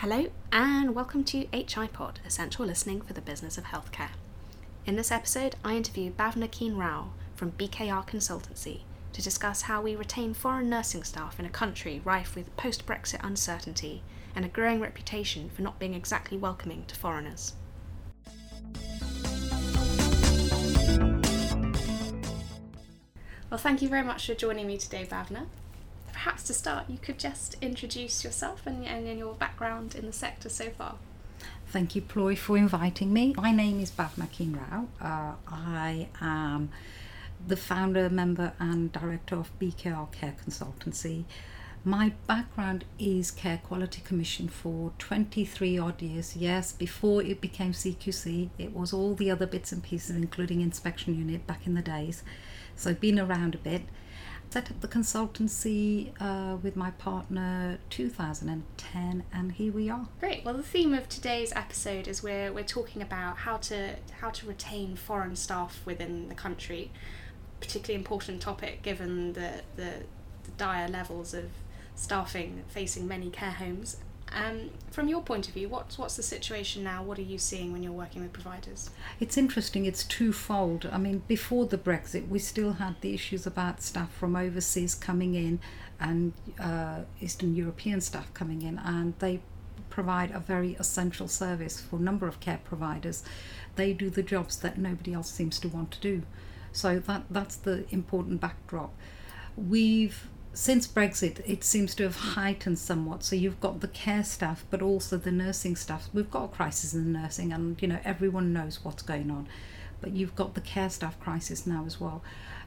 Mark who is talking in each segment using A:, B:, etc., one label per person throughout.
A: Hello, and welcome to HIPod, Essential Listening for the Business of Healthcare. In this episode, I interview Bhavna Keane-Rao from BKR Consultancy to discuss how we retain foreign nursing staff in a country rife with post Brexit uncertainty and a growing reputation for not being exactly welcoming to foreigners. Well, thank you very much for joining me today, Bhavna perhaps to start, you could just introduce yourself and, and your background in the sector so far.
B: Thank you, Ploy, for inviting me. My name is Bhavna Keane-Rao. Uh, I am the founder, member, and director of BKR Care Consultancy. My background is Care Quality Commission for 23 odd years. Yes, before it became CQC, it was all the other bits and pieces, including inspection unit back in the days. So I've been around a bit set up the consultancy uh, with my partner 2010 and here we are.
A: Great. Well the theme of today's episode is we're, we're talking about how to how to retain foreign staff within the country. Particularly important topic given the, the, the dire levels of staffing facing many care homes um, from your point of view, what's what's the situation now? What are you seeing when you're working with providers?
B: It's interesting. It's twofold. I mean, before the Brexit, we still had the issues about staff from overseas coming in, and uh, Eastern European staff coming in, and they provide a very essential service for a number of care providers. They do the jobs that nobody else seems to want to do. So that that's the important backdrop. We've since Brexit, it seems to have heightened somewhat. So you've got the care staff, but also the nursing staff. We've got a crisis in nursing, and you know everyone knows what's going on. But you've got the care staff crisis now as well.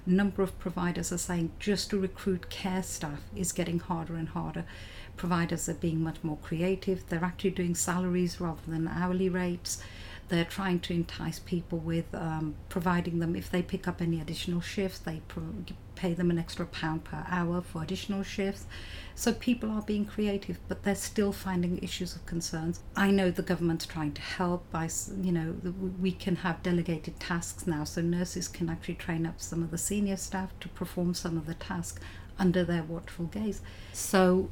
B: A number of providers are saying just to recruit care staff is getting harder and harder. Providers are being much more creative. They're actually doing salaries rather than hourly rates. They're trying to entice people with um, providing them if they pick up any additional shifts, they pro- pay them an extra pound per hour for additional shifts. So people are being creative, but they're still finding issues of concerns. I know the government's trying to help by, you know, we can have delegated tasks now, so nurses can actually train up some of the senior staff to perform some of the tasks under their watchful gaze. So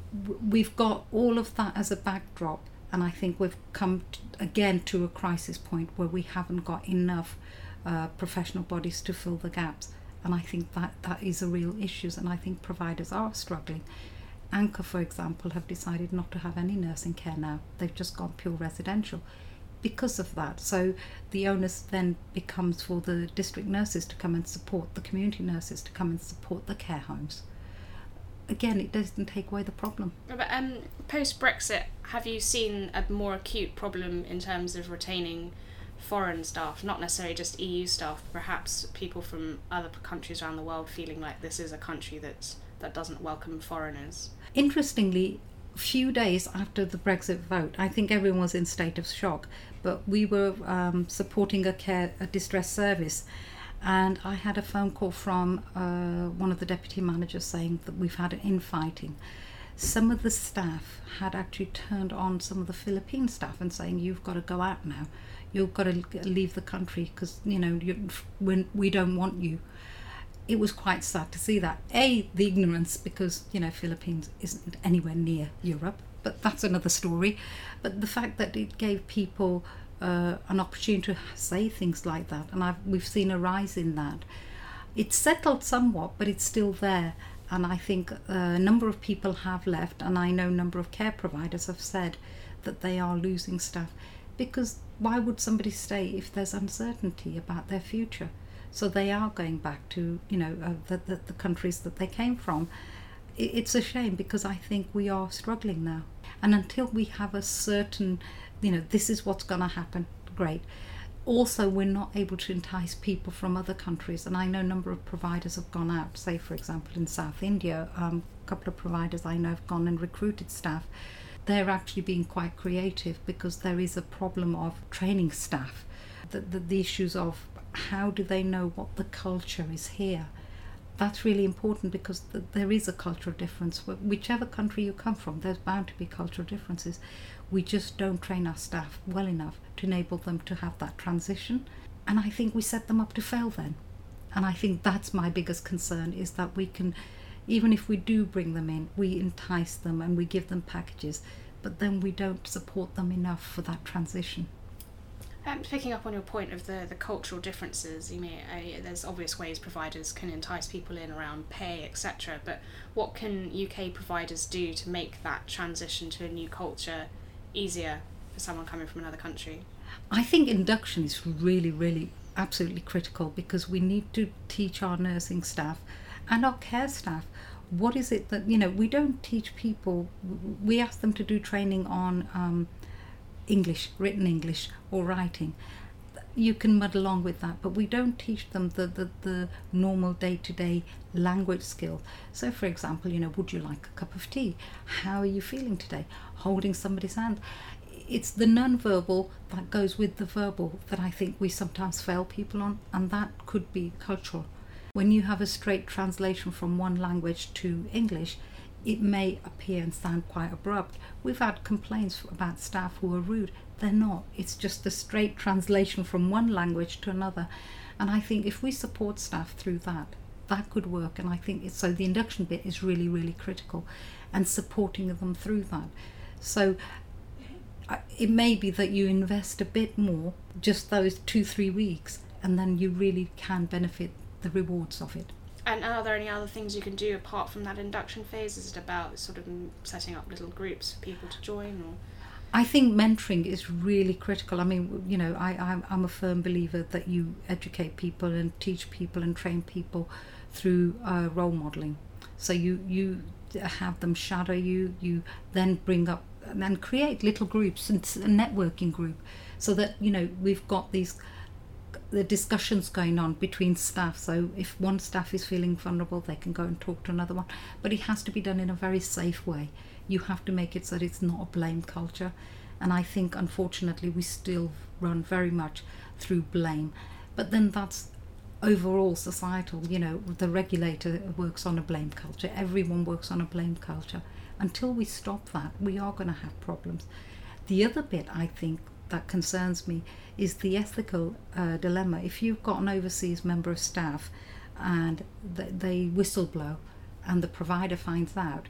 B: we've got all of that as a backdrop and I think we've come to, again to a crisis point where we haven't got enough uh, professional bodies to fill the gaps. And I think that that is a real issue, and I think providers are struggling. Anchor, for example, have decided not to have any nursing care now. They've just gone pure residential because of that. So the onus then becomes for the district nurses to come and support the community nurses to come and support the care homes again, it doesn't take away the problem.
A: But um, post Brexit, have you seen a more acute problem in terms of retaining foreign staff, not necessarily just EU staff, perhaps people from other countries around the world feeling like this is a country that's that doesn't welcome foreigners?
B: Interestingly, few days after the Brexit vote, I think everyone was in state of shock. But we were um, supporting a care a distress service, and I had a phone call from uh, one of the deputy managers saying that we've had an infighting. Some of the staff had actually turned on some of the Philippine staff and saying, "You've got to go out now. You've got to leave the country because you know when we don't want you." It was quite sad to see that. A, the ignorance because you know Philippines isn't anywhere near Europe, but that's another story. But the fact that it gave people uh, an opportunity to say things like that, and I've, we've seen a rise in that. It's settled somewhat, but it's still there. And I think a number of people have left, and I know a number of care providers have said that they are losing staff because why would somebody stay if there's uncertainty about their future? So they are going back to you know uh, the, the, the countries that they came from. It's a shame because I think we are struggling now, and until we have a certain you know, this is what's going to happen. Great. Also, we're not able to entice people from other countries, and I know a number of providers have gone out. Say, for example, in South India, um, a couple of providers I know have gone and recruited staff. They're actually being quite creative because there is a problem of training staff. The, the, the issues of how do they know what the culture is here that's really important because th- there is a cultural difference. Whichever country you come from, there's bound to be cultural differences we just don't train our staff well enough to enable them to have that transition. And I think we set them up to fail then. And I think that's my biggest concern is that we can, even if we do bring them in, we entice them and we give them packages. but then we don't support them enough for that transition.
A: Um, picking up on your point of the, the cultural differences, you mean there's obvious ways providers can entice people in around pay, etc. But what can UK providers do to make that transition to a new culture easier for someone coming from another country?
B: I think induction is really, really absolutely critical because we need to teach our nursing staff and our care staff what is it that you know we don't teach people we ask them to do training on um, English, written English, or writing. You can mud along with that, but we don't teach them the, the, the normal day to day language skill. So, for example, you know, would you like a cup of tea? How are you feeling today? Holding somebody's hand. It's the non-verbal that goes with the verbal that I think we sometimes fail people on, and that could be cultural. When you have a straight translation from one language to English, it may appear and sound quite abrupt. We've had complaints about staff who are rude. They're not. It's just a straight translation from one language to another. And I think if we support staff through that, that could work. And I think it's, so the induction bit is really, really critical and supporting them through that. So it may be that you invest a bit more, just those two, three weeks, and then you really can benefit the rewards of it.
A: And are there any other things you can do apart from that induction phase? Is it about sort of setting up little groups for people to join, or?
B: I think mentoring is really critical. I mean, you know, I, I'm, a firm believer that you educate people and teach people and train people through uh, role modelling. So you you have them shadow you. You then bring up and then create little groups and a networking group, so that you know we've got these the discussions going on between staff. So if one staff is feeling vulnerable, they can go and talk to another one. But it has to be done in a very safe way. You have to make it so that it's not a blame culture. And I think, unfortunately, we still run very much through blame. But then that's overall societal. You know, the regulator works on a blame culture. Everyone works on a blame culture. Until we stop that, we are going to have problems. The other bit I think that concerns me is the ethical uh, dilemma. If you've got an overseas member of staff and th- they whistleblow and the provider finds out,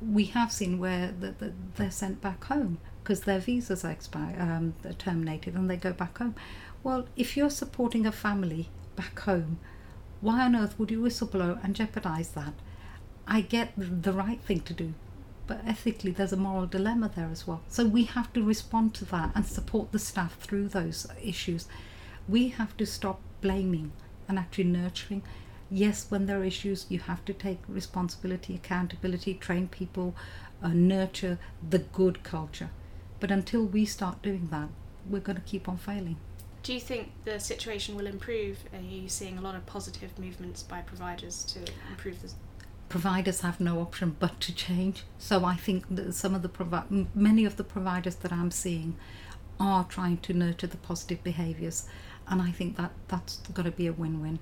B: we have seen where the, the, they're sent back home because their visas are expired, um, terminated and they go back home. Well, if you're supporting a family back home, why on earth would you whistleblow and jeopardize that? I get the right thing to do, but ethically there's a moral dilemma there as well. So we have to respond to that and support the staff through those issues. We have to stop blaming and actually nurturing. Yes, when there are issues, you have to take responsibility, accountability, train people, uh, nurture the good culture. But until we start doing that, we're going to keep on failing.
A: Do you think the situation will improve? Are you seeing a lot of positive movements by providers to improve the
B: providers have no option but to change. So I think that some of the provi- many of the providers that I'm seeing are trying to nurture the positive behaviours, and I think that that's going to be a win-win.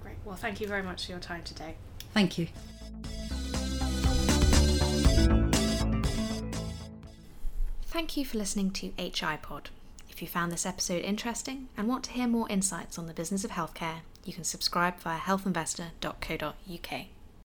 A: Great. Well, thank you very much for your time today.
B: Thank you.
A: Thank you for listening to HI Pod. If you found this episode interesting and want to hear more insights on the business of healthcare, you can subscribe via healthinvestor.co.uk.